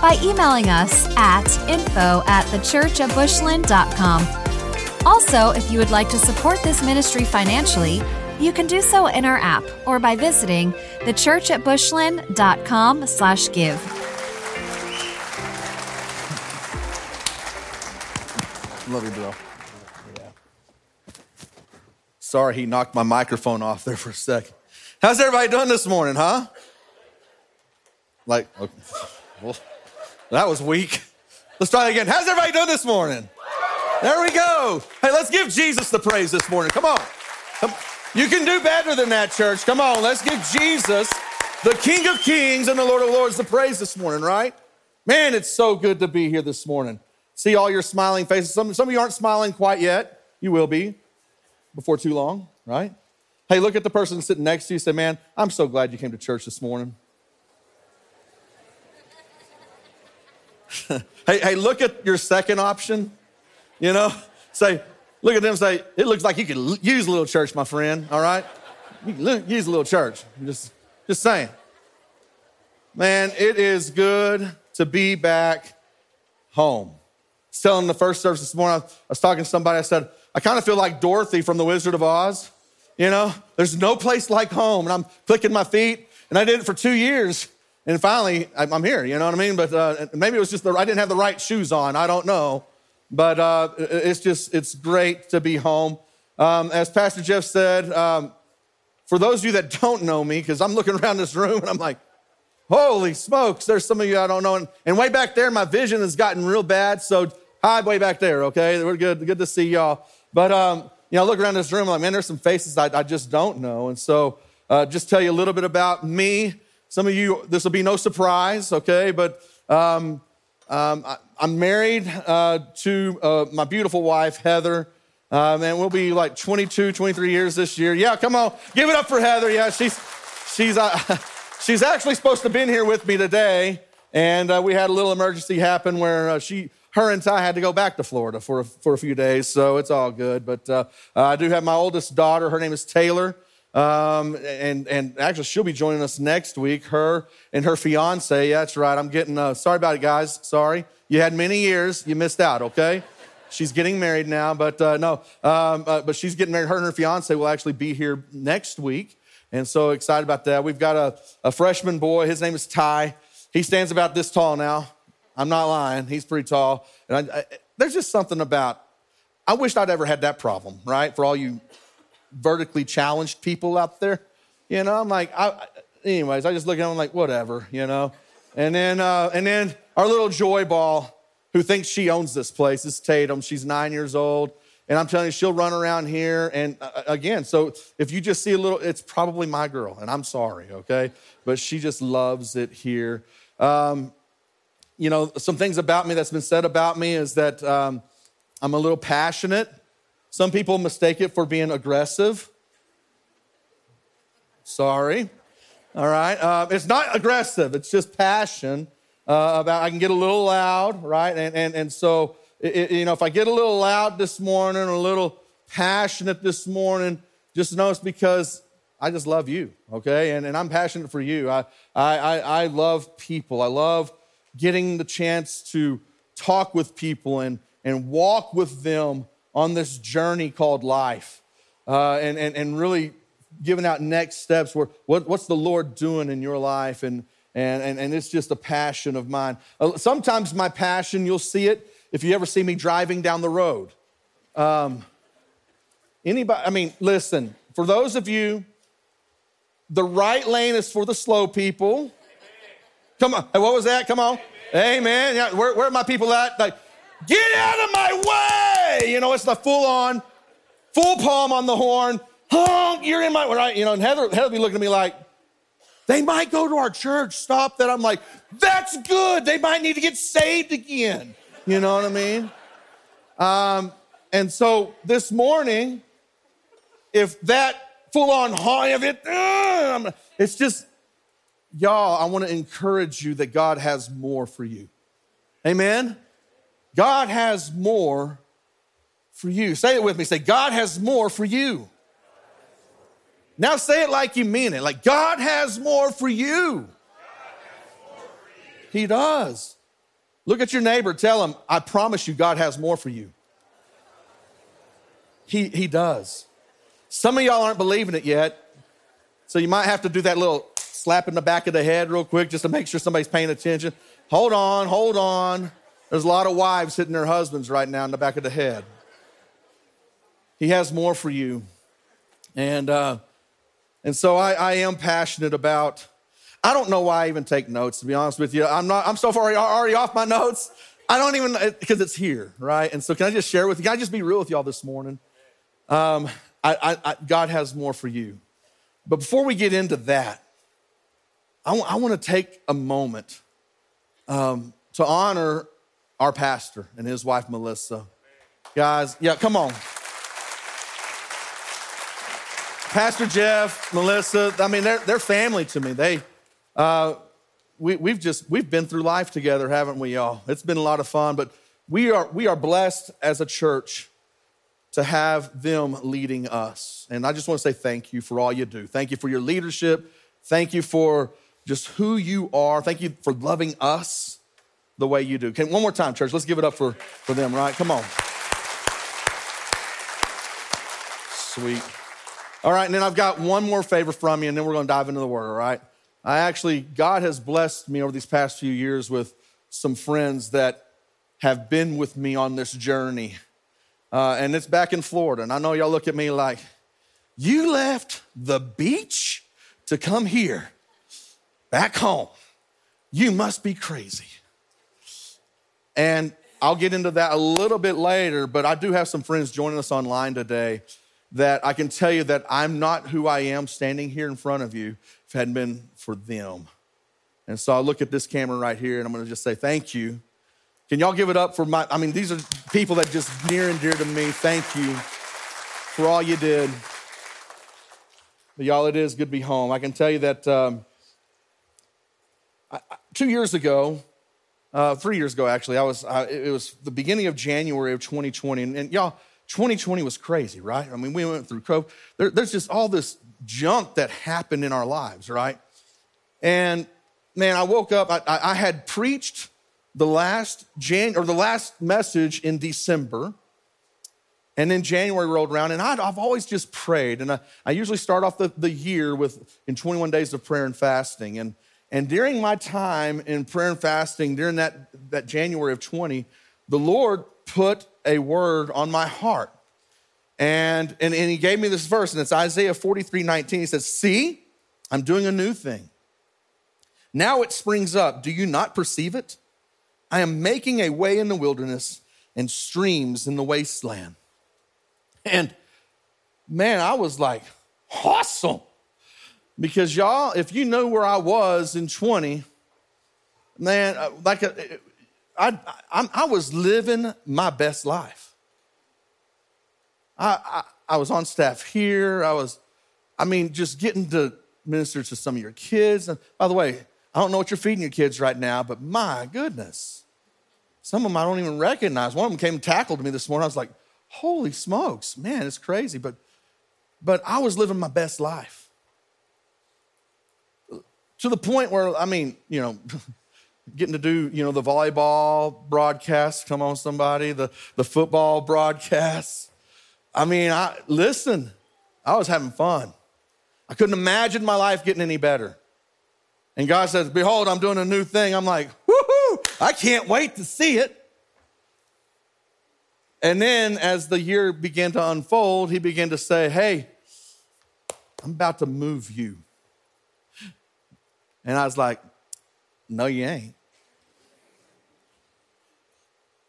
by emailing us at info at thechurchatbushland.com. Also, if you would like to support this ministry financially, you can do so in our app or by visiting thechurchatbushland.com slash give. Love you, bro. Sorry, he knocked my microphone off there for a second. How's everybody doing this morning, huh? Like, okay. That was weak. Let's try it again. How's everybody doing this morning? There we go. Hey, let's give Jesus the praise this morning. Come on. You can do better than that, church. Come on, let's give Jesus, the King of Kings and the Lord of Lords, the praise this morning, right? Man, it's so good to be here this morning. See all your smiling faces. Some, some of you aren't smiling quite yet. You will be before too long, right? Hey, look at the person sitting next to you. Say, man, I'm so glad you came to church this morning. hey, hey, look at your second option. You know, say, Look at them say, it looks like you could use a little church, my friend, all right? You can use a little church. I'm just, just saying. Man, it is good to be back home. I was telling the first service this morning, I was talking to somebody, I said, I kind of feel like Dorothy from The Wizard of Oz. You know, there's no place like home. And I'm clicking my feet, and I did it for two years. And finally, I'm here, you know what I mean? But uh, maybe it was just the, I didn't have the right shoes on. I don't know. But uh, it's just, it's great to be home. Um, as Pastor Jeff said, um, for those of you that don't know me, because I'm looking around this room and I'm like, holy smokes, there's some of you I don't know. And, and way back there, my vision has gotten real bad. So hi, way back there, okay? We're good, good to see y'all. But, um, you know, look around this room, I'm like, man, there's some faces I, I just don't know. And so uh, just tell you a little bit about me. Some of you, this will be no surprise, okay? But um, um, I, am married uh, to uh, my beautiful wife, Heather. Um, and we'll be like 22, 23 years this year. Yeah, come on, give it up for Heather. Yeah, she's she's uh, she's actually supposed to have been here with me today, and uh, we had a little emergency happen where uh, she, her, and Ty had to go back to Florida for a, for a few days. So it's all good. But uh, I do have my oldest daughter. Her name is Taylor. Um, and, and actually, she'll be joining us next week. Her and her fiance. Yeah, that's right. I'm getting, uh, sorry about it, guys. Sorry. You had many years. You missed out, okay? She's getting married now, but uh, no, um, uh, but she's getting married. Her and her fiance will actually be here next week. And so excited about that. We've got a, a freshman boy. His name is Ty. He stands about this tall now. I'm not lying. He's pretty tall. And I, I, there's just something about, I wished I'd ever had that problem, right? For all you vertically challenged people out there. You know, I'm like, I, anyways, I just look at them like, whatever, you know. And then, uh, and then our little joy ball, who thinks she owns this place, is Tatum. She's nine years old, and I'm telling you, she'll run around here. And uh, uh, again, so if you just see a little, it's probably my girl, and I'm sorry, okay, but she just loves it here. Um, you know, some things about me that's been said about me is that um, I'm a little passionate. Some people mistake it for being aggressive. Sorry. All right. Uh, it's not aggressive, it's just passion. Uh, about I can get a little loud, right? And, and, and so, it, you know, if I get a little loud this morning or a little passionate this morning, just know it's because I just love you, okay? And, and I'm passionate for you. I, I, I love people. I love getting the chance to talk with people and, and walk with them on this journey called life uh, and, and, and really giving out next steps where what, what's the Lord doing in your life? And, and, and, and it's just a passion of mine. Uh, sometimes my passion, you'll see it if you ever see me driving down the road. Um, anybody, I mean, listen, for those of you, the right lane is for the slow people. Come on. What was that? Come on. Amen. Yeah, where, where are my people at? Like, Get out of my way! You know, it's the full on, full palm on the horn. Honk, you're in my right. You know, and Heather, Heather be looking at me like, they might go to our church. Stop that. I'm like, that's good. They might need to get saved again. You know what I mean? Um, and so this morning, if that full on high of it, uh, it's just, y'all, I want to encourage you that God has more for you. Amen? God has more for you. Say it with me. Say, God has more for you. Now say it like you mean it. Like, God has more for you. He does. Look at your neighbor. Tell him, I promise you, God has more for you. He, he does. Some of y'all aren't believing it yet. So you might have to do that little slap in the back of the head real quick just to make sure somebody's paying attention. Hold on, hold on. There's a lot of wives hitting their husbands right now in the back of the head. He has more for you. And, uh, and so I, I am passionate about, I don't know why I even take notes, to be honest with you. I'm not, I'm so far already off my notes. I don't even, because it's here, right? And so can I just share with you? Can I just be real with y'all this morning? Um, I, I, God has more for you. But before we get into that, I, w- I want to take a moment um, to honor our pastor and his wife, Melissa. Guys, yeah, come on. Pastor Jeff, Melissa, I mean, they're, they're family to me. They, uh, we, we've just, we've been through life together, haven't we, y'all? It's been a lot of fun, but we are, we are blessed as a church to have them leading us. And I just want to say thank you for all you do. Thank you for your leadership. Thank you for just who you are. Thank you for loving us the way you do. Can, one more time, church. Let's give it up for, for them, right? Come on. Sweet. All right, and then I've got one more favor from you, and then we're going to dive into the word, all right? I actually, God has blessed me over these past few years with some friends that have been with me on this journey. Uh, and it's back in Florida. And I know y'all look at me like, you left the beach to come here, back home. You must be crazy. And I'll get into that a little bit later, but I do have some friends joining us online today that I can tell you that I'm not who I am standing here in front of you if it hadn't been for them. And so I look at this camera right here and I'm gonna just say thank you. Can y'all give it up for my, I mean, these are people that just near and dear to me. Thank you for all you did. But y'all, it is good to be home. I can tell you that um, I, two years ago, uh, three years ago actually, I was, uh, it was the beginning of January of 2020. And, and y'all, 2020 was crazy, right? I mean, we went through COVID. There, there's just all this junk that happened in our lives, right? And man, I woke up, I, I had preached the last Jan or the last message in December. And then January rolled around, and i have always just prayed. And I, I usually start off the, the year with in 21 days of prayer and fasting. And, and during my time in prayer and fasting, during that, that January of 20, the Lord put a word on my heart. And, and, and he gave me this verse, and it's Isaiah 43 19. He says, See, I'm doing a new thing. Now it springs up. Do you not perceive it? I am making a way in the wilderness and streams in the wasteland. And man, I was like, awesome. Because y'all, if you know where I was in 20, man, uh, like a, I, I, I was living my best life. I, I, I was on staff here. I was, I mean, just getting to minister to some of your kids. And by the way, I don't know what you're feeding your kids right now, but my goodness. Some of them I don't even recognize. One of them came and tackled me this morning. I was like, holy smokes, man, it's crazy. But but I was living my best life. To the point where, I mean, you know, getting to do, you know, the volleyball broadcast. Come on, somebody, the, the football broadcast. I mean, I listen, I was having fun. I couldn't imagine my life getting any better. And God says, Behold, I'm doing a new thing. I'm like, woohoo, I can't wait to see it. And then as the year began to unfold, he began to say, Hey, I'm about to move you. And I was like, No, you ain't.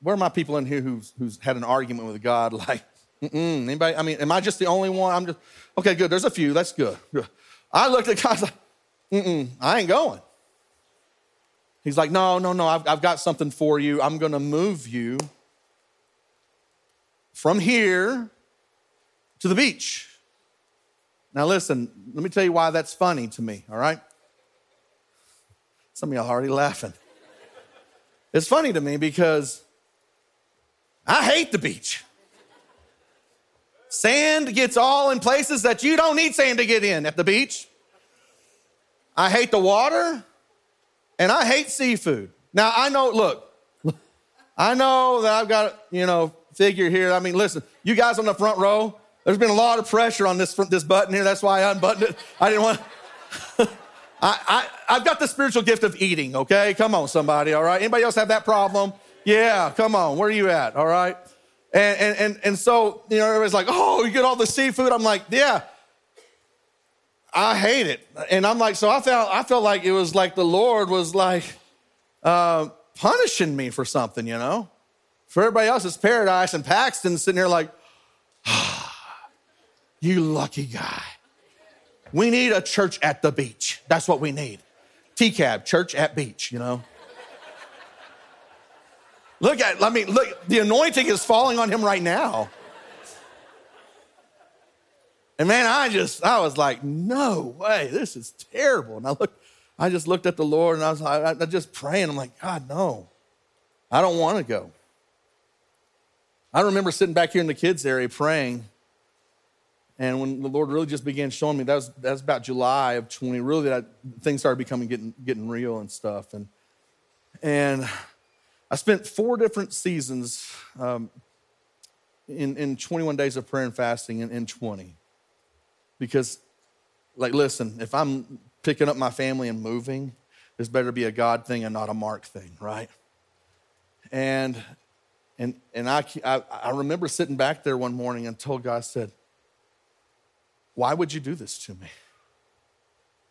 Where are my people in here who's, who's had an argument with God? Like, anybody? I mean, am I just the only one? I'm just, okay, good. There's a few. That's good. I looked at God like, Mm-mm, I ain't going. He's like, no, no, no, I've, I've got something for you. I'm going to move you from here to the beach. Now, listen, let me tell you why that's funny to me, all right? Some of y'all already laughing. It's funny to me because I hate the beach. Sand gets all in places that you don't need sand to get in at the beach. I hate the water and I hate seafood. Now, I know, look, I know that I've got, you know, figure here. I mean, listen, you guys on the front row, there's been a lot of pressure on this, this button here. That's why I unbuttoned it. I didn't want I, I, I've got the spiritual gift of eating, okay? Come on, somebody, all right? Anybody else have that problem? Yeah, come on. Where are you at, all right? And, and, and, and so, you know, everybody's like, oh, you get all the seafood. I'm like, yeah, I hate it. And I'm like, so I felt, I felt like it was like the Lord was like uh, punishing me for something, you know? For everybody else, it's paradise. And Paxton's sitting here like, ah, you lucky guy. We need a church at the beach. That's what we need. TCAB, church at beach, you know? Look at, I mean, look, the anointing is falling on him right now. And man, I just, I was like, no way, this is terrible. And I looked, I just looked at the Lord and I was like, I, just praying. I'm like, God, no, I don't want to go. I remember sitting back here in the kids' area praying and when the Lord really just began showing me, that was, that was about July of 20, really that things started becoming getting, getting real and stuff. And, and I spent four different seasons um, in, in 21 days of prayer and fasting in, in 20. Because, like, listen, if I'm picking up my family and moving, this better be a God thing and not a Mark thing, right? And and and I, I, I remember sitting back there one morning and told God, said, why would you do this to me?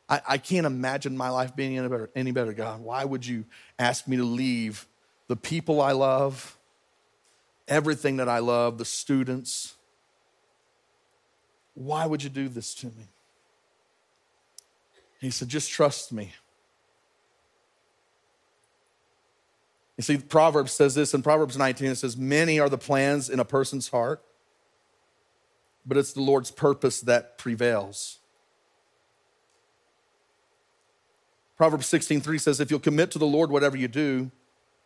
I, I can't imagine my life being any better, any better, God. Why would you ask me to leave the people I love, everything that I love, the students? Why would you do this to me? He said, just trust me. You see, Proverbs says this in Proverbs 19, it says, Many are the plans in a person's heart, but it's the Lord's purpose that prevails. Proverbs 16:3 says, If you'll commit to the Lord whatever you do,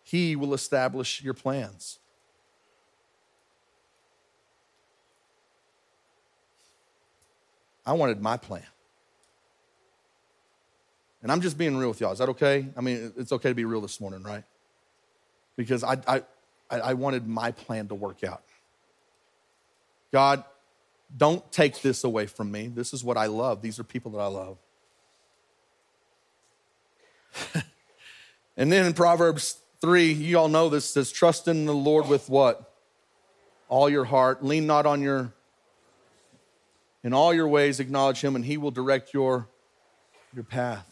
He will establish your plans. I wanted my plan. And I'm just being real with y'all. Is that okay? I mean, it's okay to be real this morning, right? Because I, I, I wanted my plan to work out. God, don't take this away from me. This is what I love. These are people that I love. and then in Proverbs 3, you all know this says, Trust in the Lord with what? All your heart. Lean not on your, in all your ways, acknowledge him, and he will direct your, your path.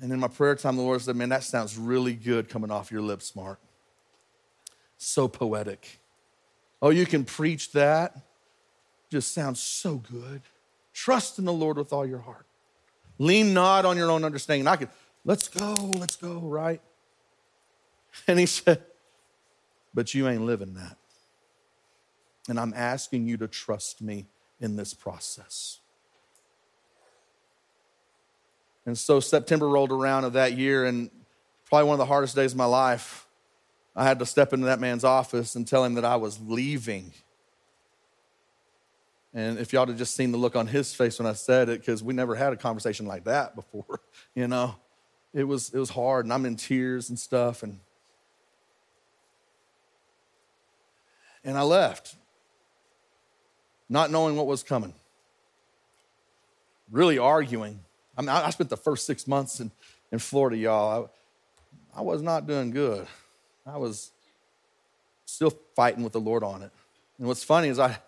And in my prayer time, the Lord said, Man, that sounds really good coming off your lips, Mark so poetic. Oh, you can preach that. Just sounds so good. Trust in the Lord with all your heart. Lean not on your own understanding. I could, let's go, let's go, right? And he said, but you ain't living that. And I'm asking you to trust me in this process. And so September rolled around of that year, and probably one of the hardest days of my life I had to step into that man's office and tell him that I was leaving. And if y'all had just seen the look on his face when I said it, because we never had a conversation like that before, you know, it was it was hard, and I'm in tears and stuff, and and I left, not knowing what was coming, really arguing. I mean, I spent the first six months in, in Florida, y'all. I, I was not doing good. I was still fighting with the Lord on it. And what's funny is I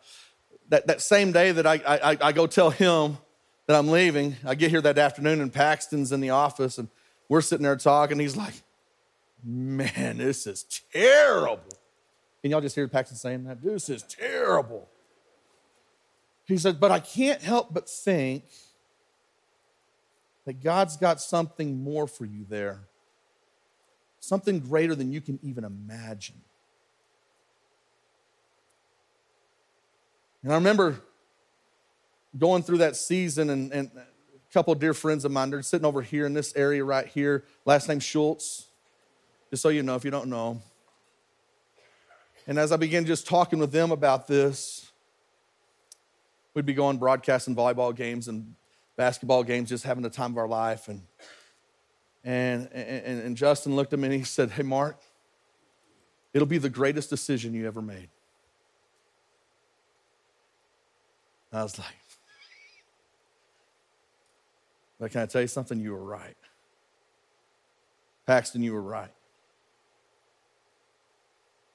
that, that same day that I, I, I go tell him that I'm leaving, I get here that afternoon and Paxton's in the office and we're sitting there talking. He's like, man, this is terrible. Can y'all just hear Paxton saying that? This is terrible. He said, but I can't help but think that God's got something more for you there something greater than you can even imagine. And I remember going through that season, and, and a couple dear friends of mine, they're sitting over here in this area right here. Last name Schultz, just so you know if you don't know. And as I began just talking with them about this, we'd be going broadcasting volleyball games and basketball games, just having the time of our life. And, and, and, and Justin looked at me and he said, Hey, Mark, it'll be the greatest decision you ever made. I was like, but can I tell you something? You were right. Paxton, you were right.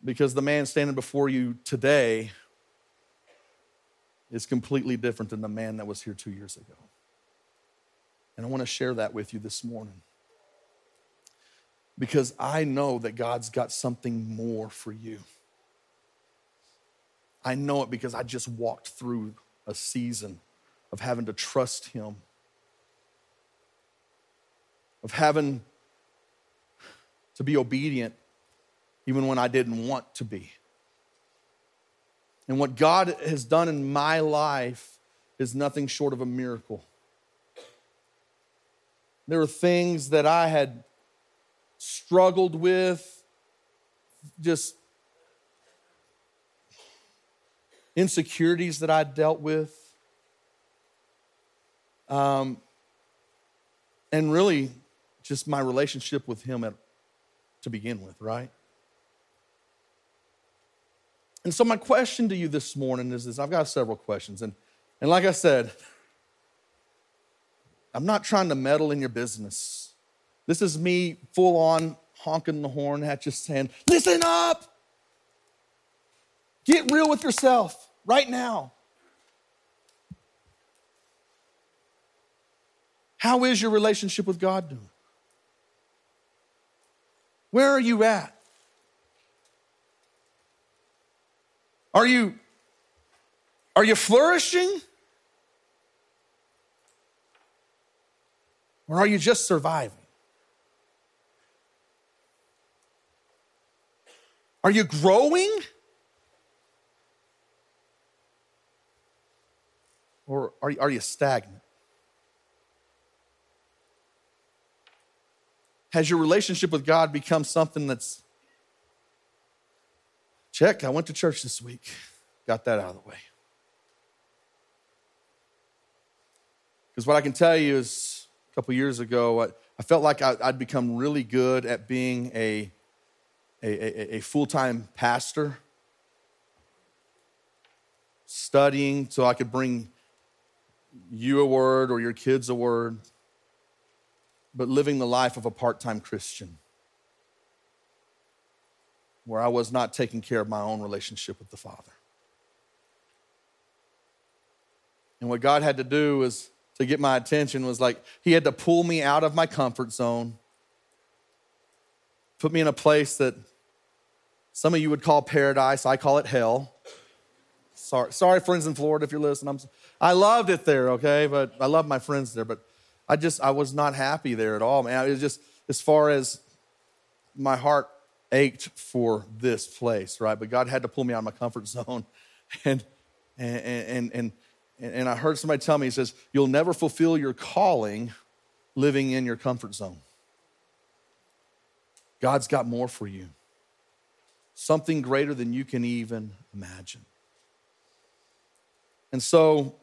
Because the man standing before you today is completely different than the man that was here two years ago. And I want to share that with you this morning. Because I know that God's got something more for you. I know it because I just walked through a season of having to trust Him, of having to be obedient even when I didn't want to be. And what God has done in my life is nothing short of a miracle. There are things that I had struggled with, just insecurities that I dealt with. Um, and really, just my relationship with Him at, to begin with, right? And so, my question to you this morning is this I've got several questions. And, and like I said, I'm not trying to meddle in your business. This is me full on honking the horn at you saying, listen up. Get real with yourself right now. How is your relationship with God doing? Where are you at? Are you are you flourishing? Or are you just surviving? Are you growing? Or are, are you stagnant? Has your relationship with God become something that's check? I went to church this week, got that out of the way. Because what I can tell you is a couple years ago, I, I felt like I, would become really good at being a, a, a, a full time pastor, studying so I could bring you a word or your kids a word, but living the life of a part time Christian where I was not taking care of my own relationship with the Father. And what God had to do was to get my attention was like He had to pull me out of my comfort zone, put me in a place that some of you would call paradise, I call it hell. Sorry, sorry, friends in Florida, if you're listening. I'm, I loved it there, okay, but I love my friends there, but I just I was not happy there at all, man. It was just as far as my heart ached for this place, right? But God had to pull me out of my comfort zone, and and and and and I heard somebody tell me, he says, "You'll never fulfill your calling living in your comfort zone." God's got more for you. Something greater than you can even imagine. And so,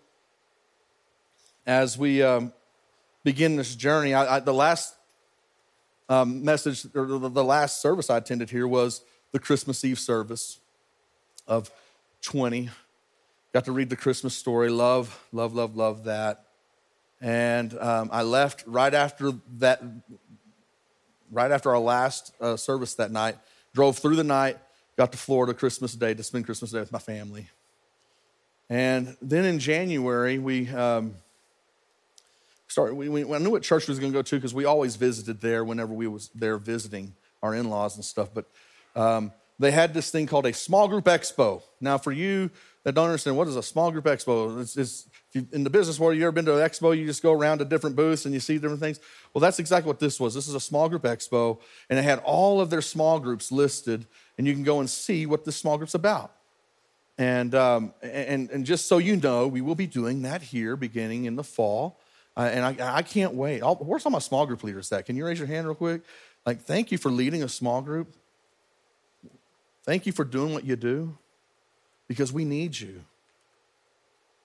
as we um, begin this journey, I, I, the last um, message, or the, the last service I attended here was the Christmas Eve service of 20. Got to read the Christmas story. Love, love, love, love that. And um, I left right after that, right after our last uh, service that night. Drove through the night, got to Florida Christmas Day to spend Christmas Day with my family. And then in January, we um, started. We, we, I knew what church we was going to go to because we always visited there whenever we was there visiting our in-laws and stuff. But um, they had this thing called a small group expo. Now, for you that don't understand what is a small group expo. It's, it's you, in the business world, you ever been to an expo? You just go around to different booths and you see different things. Well, that's exactly what this was. This is a small group expo, and it had all of their small groups listed, and you can go and see what this small group's about. And, um, and, and just so you know, we will be doing that here beginning in the fall. Uh, and I, I can't wait. I'll, where's all my small group leaders at? Can you raise your hand real quick? Like, thank you for leading a small group. Thank you for doing what you do because we need you.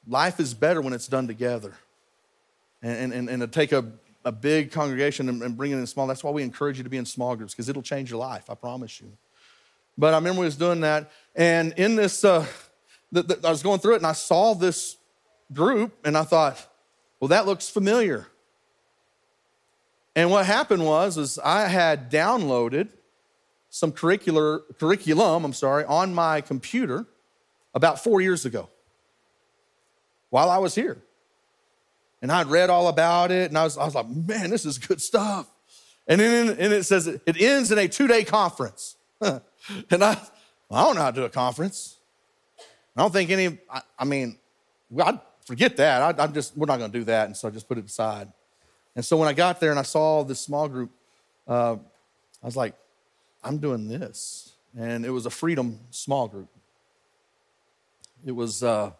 Life is better when it's done together. And, and, and to take a, a big congregation and, and bring it in small, that's why we encourage you to be in small groups because it'll change your life, I promise you. But I remember we was doing that, and in this, uh, the, the, I was going through it and I saw this group and I thought, well, that looks familiar. And what happened was, is I had downloaded some curricular curriculum, I'm sorry, on my computer about four years ago while I was here. And I'd read all about it, and I was, I was like, man, this is good stuff. And then and it says it ends in a two day conference. and I, I don't know how to do a conference. I don't think any, I, I mean, I'd forget that. I, am just, we're not going to do that. And so I just put it aside. And so when I got there and I saw this small group, uh, I was like, I'm doing this. And it was a freedom small group. It was, uh,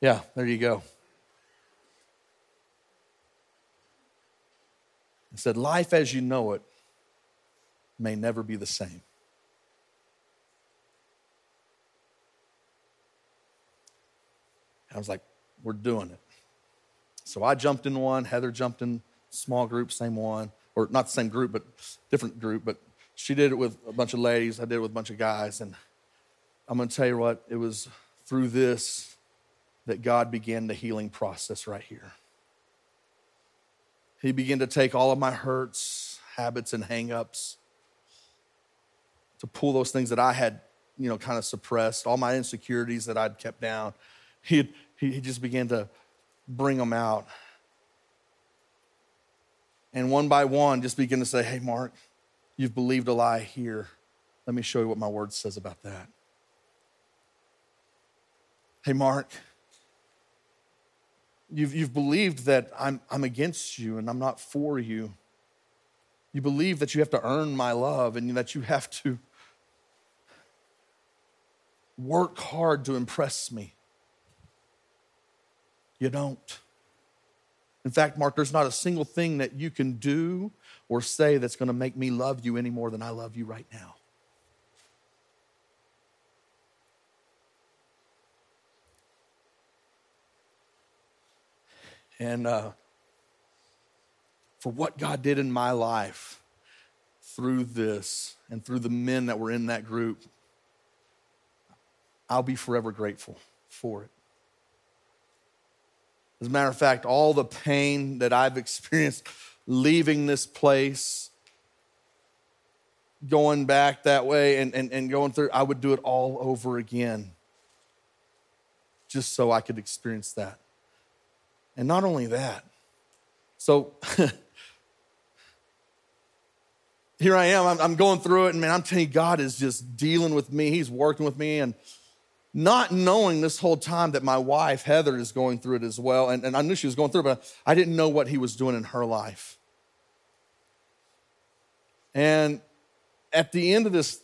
yeah, there you go. It said, Life as you know it may never be the same. I was like, we're doing it. So I jumped in one, Heather jumped in small group, same one, or not the same group, but different group. But she did it with a bunch of ladies, I did it with a bunch of guys. And I'm going to tell you what, it was through this that God began the healing process right here. He began to take all of my hurts, habits, and hangups to pull those things that I had, you know, kind of suppressed, all my insecurities that I'd kept down. He, he just began to bring them out. And one by one, just begin to say, Hey, Mark, you've believed a lie here. Let me show you what my word says about that. Hey, Mark, you've, you've believed that I'm, I'm against you and I'm not for you. You believe that you have to earn my love and that you have to work hard to impress me. You don't. In fact, Mark, there's not a single thing that you can do or say that's going to make me love you any more than I love you right now. And uh, for what God did in my life through this and through the men that were in that group, I'll be forever grateful for it. As a matter of fact, all the pain that I've experienced leaving this place, going back that way and, and, and going through, I would do it all over again just so I could experience that. And not only that, so here I am, I'm, I'm, going through it, and man, I'm telling you, God is just dealing with me. He's working with me, and not knowing this whole time that my wife, Heather, is going through it as well. And, and I knew she was going through it, but I didn't know what he was doing in her life. And at the end of this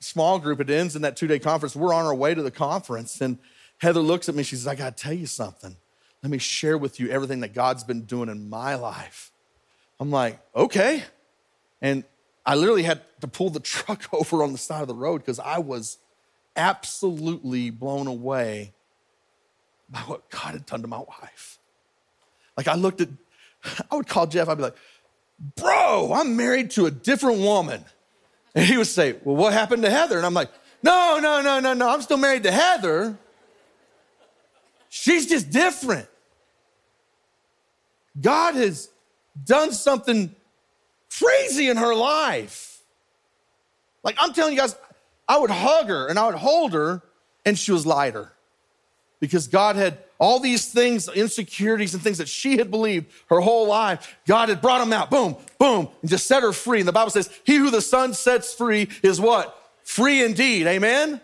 small group, it ends in that two day conference. We're on our way to the conference, and Heather looks at me. She says, I got to tell you something. Let me share with you everything that God's been doing in my life. I'm like, okay. And I literally had to pull the truck over on the side of the road because I was absolutely blown away by what God had done to my wife. Like I looked at, I would call Jeff, I'd be like, bro, I'm married to a different woman. And he would say, well, what happened to Heather? And I'm like, no, no, no, no, no, I'm still married to Heather. She's just different. God has done something crazy in her life. Like I'm telling you guys, I would hug her and I would hold her, and she was lighter because God had all these things, insecurities and things that she had believed her whole life. God had brought them out, boom, boom, and just set her free. And the Bible says, He who the Son sets free is what? Free indeed. Amen?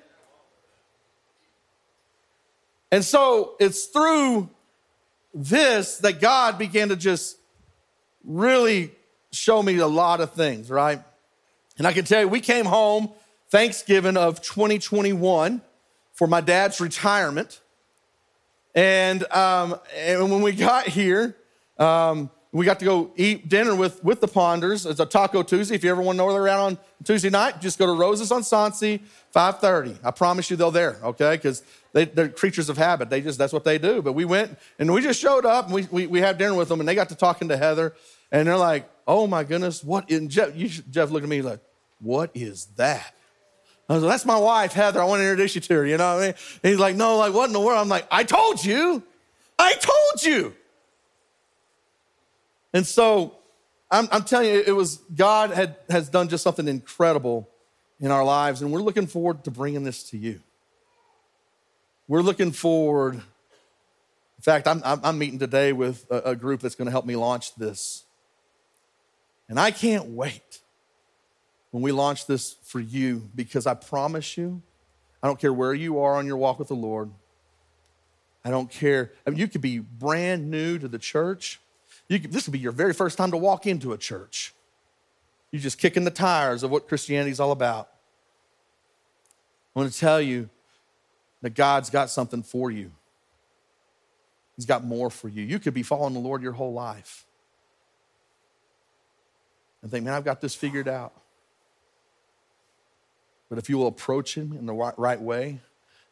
And so it's through this that God began to just really show me a lot of things, right? And I can tell you, we came home Thanksgiving of 2021 for my dad's retirement. And, um, and when we got here, um, we got to go eat dinner with, with the Ponders. It's a Taco Tuesday. If you ever want to know where they're at on Tuesday night, just go to Rosa's on Soncy, 5.30. I promise you they're there, okay? Because they, are creatures of habit. They just, that's what they do. But we went and we just showed up and we, we, we had dinner with them and they got to talking to Heather and they're like, oh my goodness, what in Jeff, you, Jeff looked at me like, what is that? I was like, that's my wife, Heather. I want to introduce you to her. You know what I mean? And he's like, no, like, what in the world? I'm like, I told you. I told you. And so I'm, I'm telling you, it was God had, has done just something incredible in our lives. And we're looking forward to bringing this to you. We're looking forward. In fact, I'm, I'm meeting today with a, a group that's going to help me launch this. And I can't wait when we launch this for you because I promise you, I don't care where you are on your walk with the Lord. I don't care. I mean, you could be brand new to the church. Could, this could be your very first time to walk into a church. You're just kicking the tires of what Christianity is all about. I want to tell you that God's got something for you. He's got more for you. You could be following the Lord your whole life and think, man, I've got this figured out. But if you will approach Him in the right way,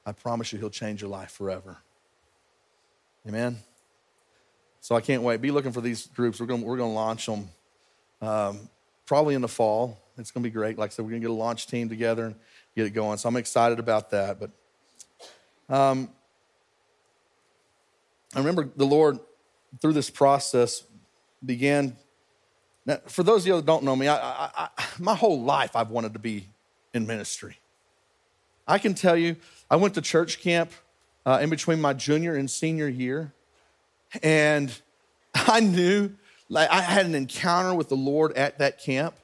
I promise you He'll change your life forever. Amen. So I can't wait. Be looking for these groups. We're going we're going to launch them um, probably in the fall. It's going to be great. Like I said, we're going to get a launch team together and get it going. So I'm excited about that. But um, I remember the Lord, through this process, began. Now, for those of you that don't know me, I, I, I, my whole life I've wanted to be in ministry. I can tell you, I went to church camp uh, in between my junior and senior year, and I knew, like, I had an encounter with the Lord at that camp.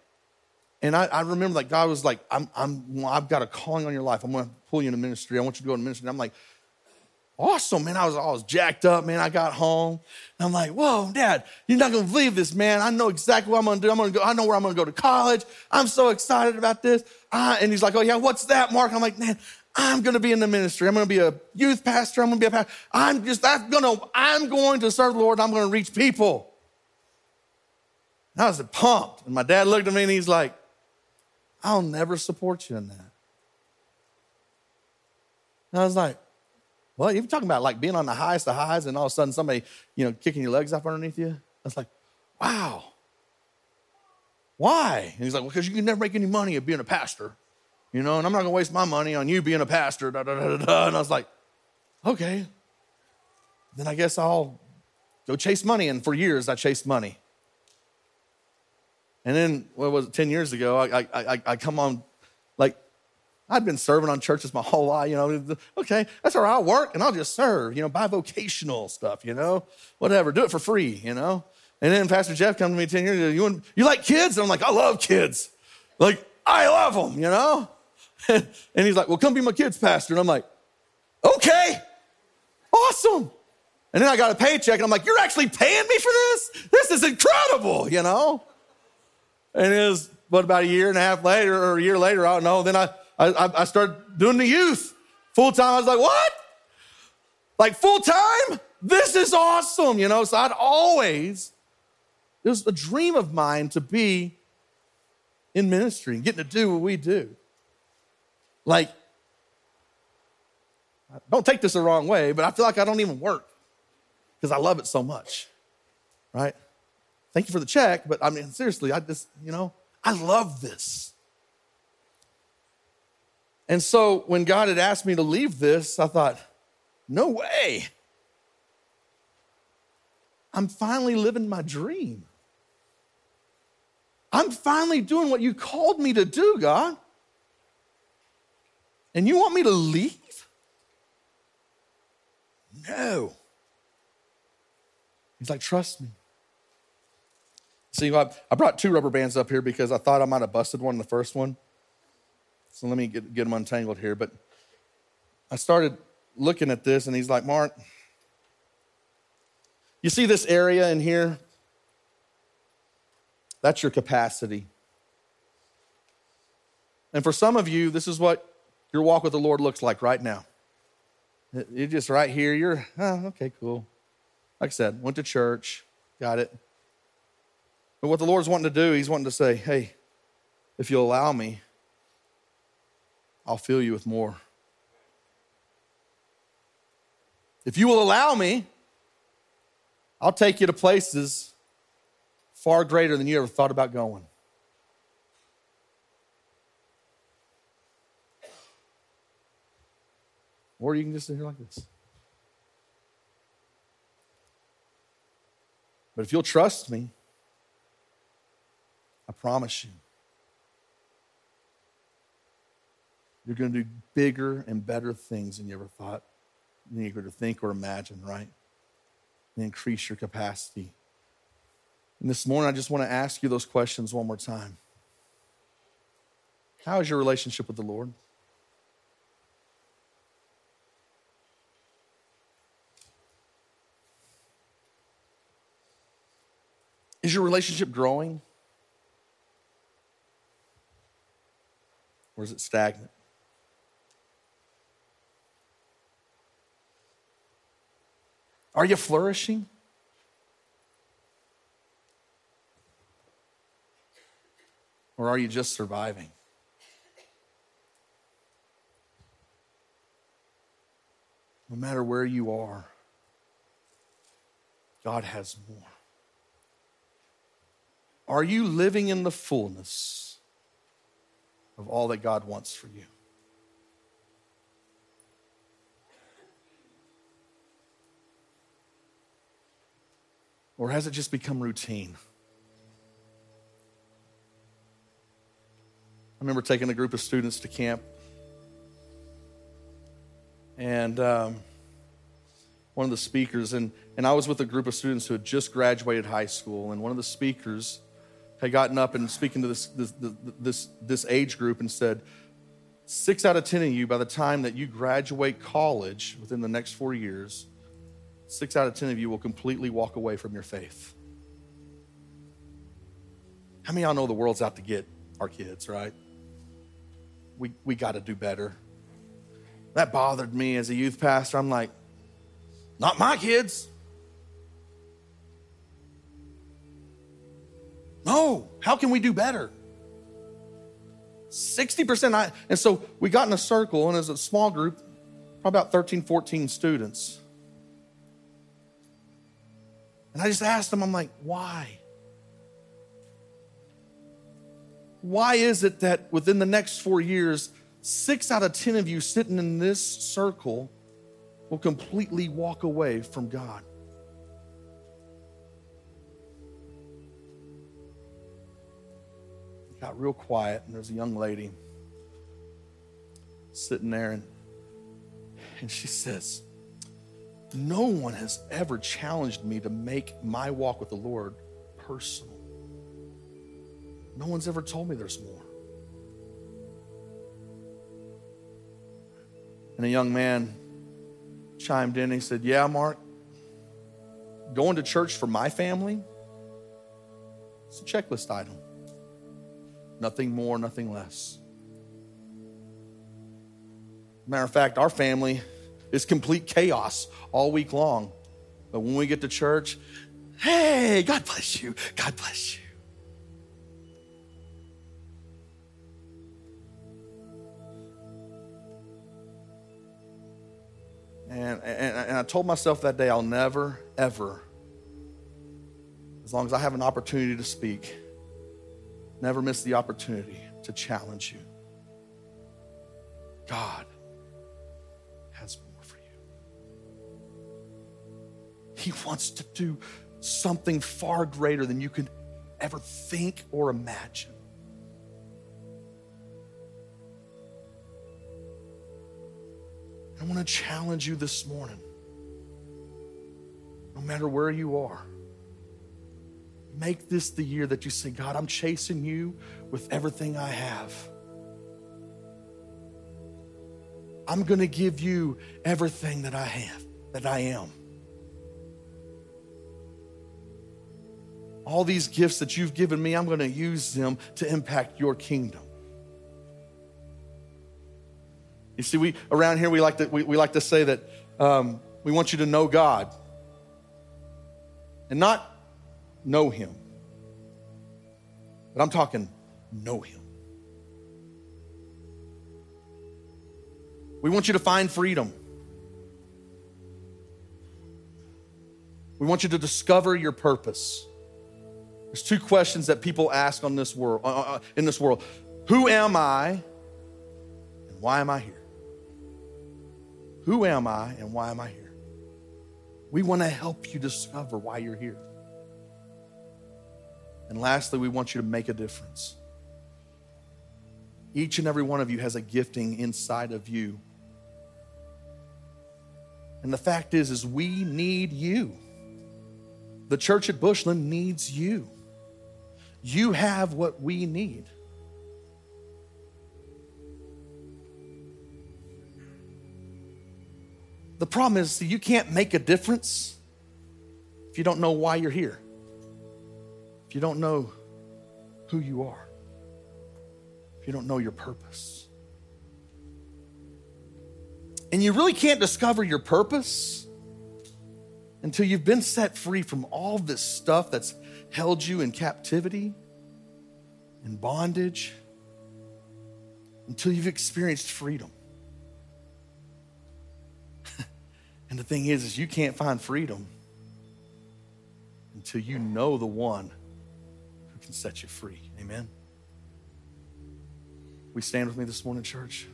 And I, I remember that God was like, I'm, I'm, I've got a calling on your life. I'm going to pull you into ministry. I want you to go into ministry. And I'm like, awesome, man. I was, I was jacked up, man. I got home. And I'm like, whoa, dad, you're not going to believe this, man. I know exactly what I'm going to do. I'm going to go, I know where I'm going to go to college. I'm so excited about this. Uh, and he's like, oh, yeah, what's that, Mark? I'm like, man, I'm going to be in the ministry. I'm going to be a youth pastor. I'm going to be a pastor. I'm just, I'm going to, I'm going to serve the Lord. I'm going to reach people. And I was pumped. And my dad looked at me and he's like, I'll never support you in that. And I was like, well, you're talking about like being on the highest of highs and all of a sudden somebody, you know, kicking your legs up underneath you. I was like, wow. Why? And he's like, well, because you can never make any money of being a pastor, you know, and I'm not to waste my money on you being a pastor. Da, da, da, da, And I was like, okay. Then I guess I'll go chase money. And for years, I chased money. And then, what was it, 10 years ago, I, I, I, come on like I'd been serving on churches my whole life, you know. Okay, that's right. I'll work and I'll just serve, you know, bivocational stuff, you know, whatever. Do it for free, you know. And then Pastor Jeff come to me 10 years ago, you, you like kids? And I'm like, I love kids. Like, I love them, you know. and he's like, well, come be my kids' pastor. And I'm like, okay, awesome. And then I got a paycheck and I'm like, you're actually paying me for this? This is incredible, you know. And it was, what, about a year and a half later or a year later, I don't know. Then I, I, I started doing the youth full time. I was like, what? Like full time? This is awesome, you know? So I'd always, it was a dream of mine to be in ministry and getting to do what we do. Like, don't take this the wrong way, but I feel like I don't even work because I love it so much, right? Thank you for the check, but I mean, seriously, I just, you know, I love this. And so when God had asked me to leave this, I thought, no way. I'm finally living my dream. I'm finally doing what you called me to do, God. And you want me to leave? No. He's like, trust me. See, I brought two rubber bands up here because I thought I might have busted one in the first one. So let me get, get them untangled here. But I started looking at this and he's like, Mark, you see this area in here? That's your capacity. And for some of you, this is what your walk with the Lord looks like right now. You're just right here. You're, oh, okay, cool. Like I said, went to church, got it. But what the Lord's wanting to do, He's wanting to say, hey, if you'll allow me, I'll fill you with more. If you will allow me, I'll take you to places far greater than you ever thought about going. Or you can just sit here like this. But if you'll trust me, I promise you, you're going to do bigger and better things than you ever thought, than you could think or imagine, right? And increase your capacity. And this morning, I just want to ask you those questions one more time. How is your relationship with the Lord? Is your relationship growing? Or is it stagnant? Are you flourishing? Or are you just surviving? No matter where you are, God has more. Are you living in the fullness of all that God wants for you? Or has it just become routine? I remember taking a group of students to camp, and um, one of the speakers, and, and I was with a group of students who had just graduated high school, and one of the speakers had gotten up and speaking to this, this, this, this age group and said, Six out of 10 of you, by the time that you graduate college within the next four years, six out of 10 of you will completely walk away from your faith. How many of y'all know the world's out to get our kids, right? We, we got to do better. That bothered me as a youth pastor. I'm like, not my kids. No, how can we do better? 60% I, and so we got in a circle and as a small group, probably about 13, 14 students. And I just asked them, I'm like, why? Why is it that within the next four years, six out of 10 of you sitting in this circle will completely walk away from God? Got real quiet, and there's a young lady sitting there, and, and she says, No one has ever challenged me to make my walk with the Lord personal. No one's ever told me there's more. And a young man chimed in and he said, Yeah, Mark, going to church for my family, it's a checklist item. Nothing more, nothing less. Matter of fact, our family is complete chaos all week long. But when we get to church, hey, God bless you. God bless you. And, and, and, I told myself that day, I'll never, ever, as long as I have an opportunity to speak, Never miss the opportunity to challenge you. God has more for you. He wants to do something far greater than you could ever think or imagine. I want to challenge you this morning, no matter where you are. Make this the year that you say, God, I'm chasing you with everything I have. I'm going to give you everything that I have, that I am. All these gifts that you've given me, I'm going to use them to impact your kingdom. You see, we around here we like to we, we like to say that um, we want you to know God and not know Him, but I'm talking know Him. We want you to find freedom. We want you to discover your purpose. There's two questions that people ask on this world, uh, uh, in this world. Who am I and why am I here? Who am I and why am I here? We want to help you discover why you're here. And lastly, we want you to make a difference. Each and every one of you has a gifting inside of you. And the fact is is we need you. The church at Bushland needs you. You have what we need. The problem is you can't make a difference if you don't know why you're here. If you don't know who you are. If you don't know your purpose. And you really can't discover your purpose until you've been set free from all this stuff that's held you in captivity and bondage, until you've experienced freedom. and the thing is, is you can't find freedom until you know the one can set you free. Amen. We stand with me this morning, church.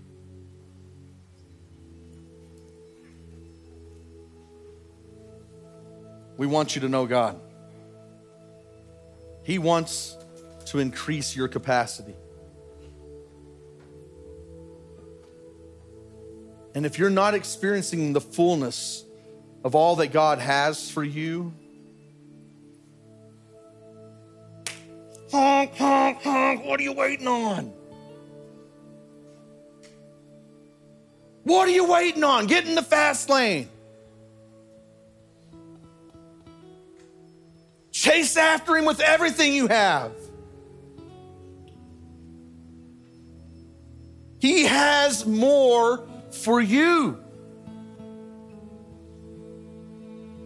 We want you to know God. He wants to increase your capacity. And if you're not experiencing the fullness of all that God has for you, honk, honk, honk, what are you waiting on? What are you waiting on? Get in the fast lane. Chase after him with everything you have. He has more for you.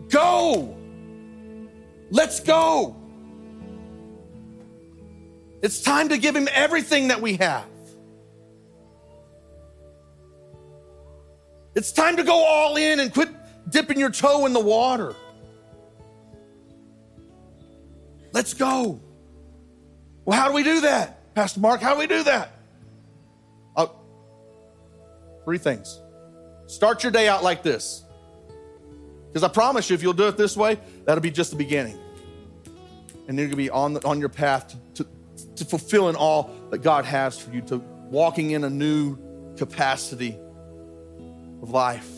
Go. Let's go. It's time to give him everything that we have. It's time to go all in and quit dipping your toe in the water. Let's go. Well, how do we do that? Pastor Mark, how do we do that? Uh, three things. Start your day out like this. Because I promise you, if you'll do it this way, that'll be just the beginning. And you're going to be on, the, on your path to, to, to fulfilling all that God has for you, to walking in a new capacity of life.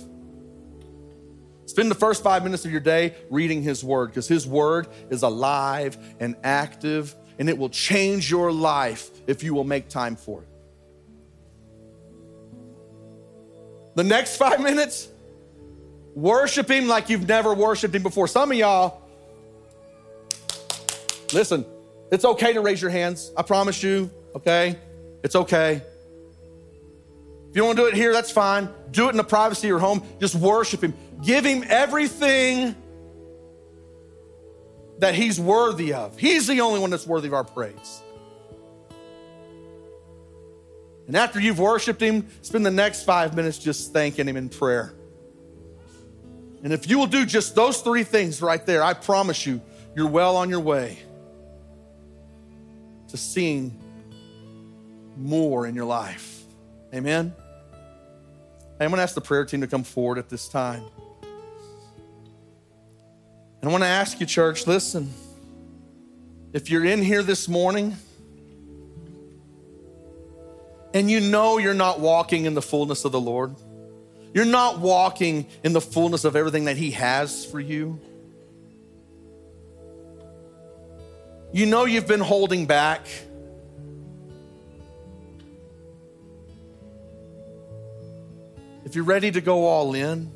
Spend the first five minutes of your day reading His Word because His Word is alive and active, and it will change your life if you will make time for it. The next five minutes, worship Him like you've never worshiped Him before. Some of y'all, listen, it's okay to raise your hands. I promise you, okay? It's okay. If you don't want to do it here, that's fine. Do it in the privacy of your home. Just worship Him. Give Him everything that He's worthy of. He's the only one that's worthy of our praise. And after you've worshiped Him, spend the next five minutes just thanking Him in prayer. And if you will do just those three things right there, I promise you, you're well on your way to seeing more in your life. Amen. I'm going to ask the prayer team to come forward at this time. And I want to ask you, church, listen. If you're in here this morning and you know you're not walking in the fullness of the Lord, you're not walking in the fullness of everything that He has for you, you know you've been holding back. if you're ready to go all in,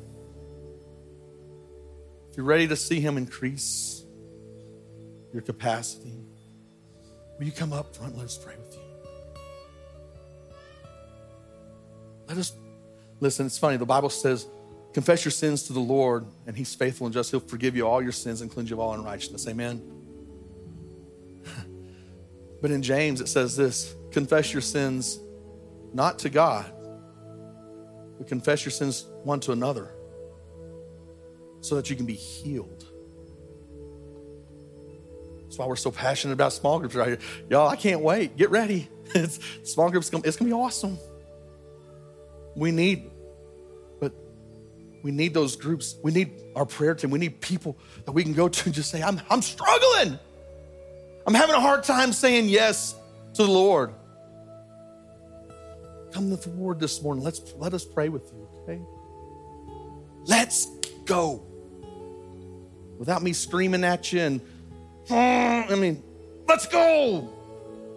if you're ready to see Him increase your capacity, will you come up front? Let us pray with you. Let us listen. It's funny. The Bible says, confess your sins to the Lord, and He's faithful and just. He'll forgive you all your sins and cleanse you of all unrighteousness. Amen. But in James, it says this confess your sins not to God, but confess your sins one to another so that you can be healed. That's why we're so passionate about small groups right here. Y'all, I can't wait. Get ready. It's, small groups, it's going to be awesome. We need, but we need those groups. We need our prayer team. We need people that we can go to and just say, I'm, I'm struggling. I'm having a hard time saying yes to the Lord. Come Lord this morning. Let's let us pray with you, okay? Let's go. Without me screaming at you and hmm, I mean, let's go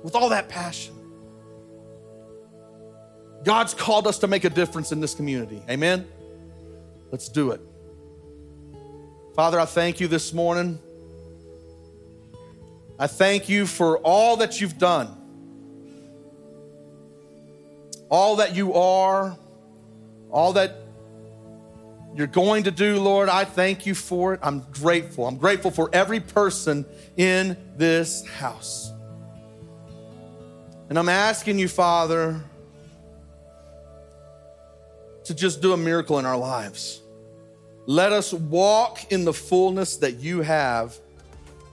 with all that passion. God's called us to make a difference in this community. Amen? Let's do it. Father, I thank you this morning. I thank you for all that you've done, all that you are, all that you're going to do, Lord. I thank you for it. I'm grateful. I'm grateful for every person in this house. And I'm asking you, Father, to just do a miracle in our lives. Let us walk in the fullness that you have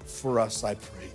for us, I pray.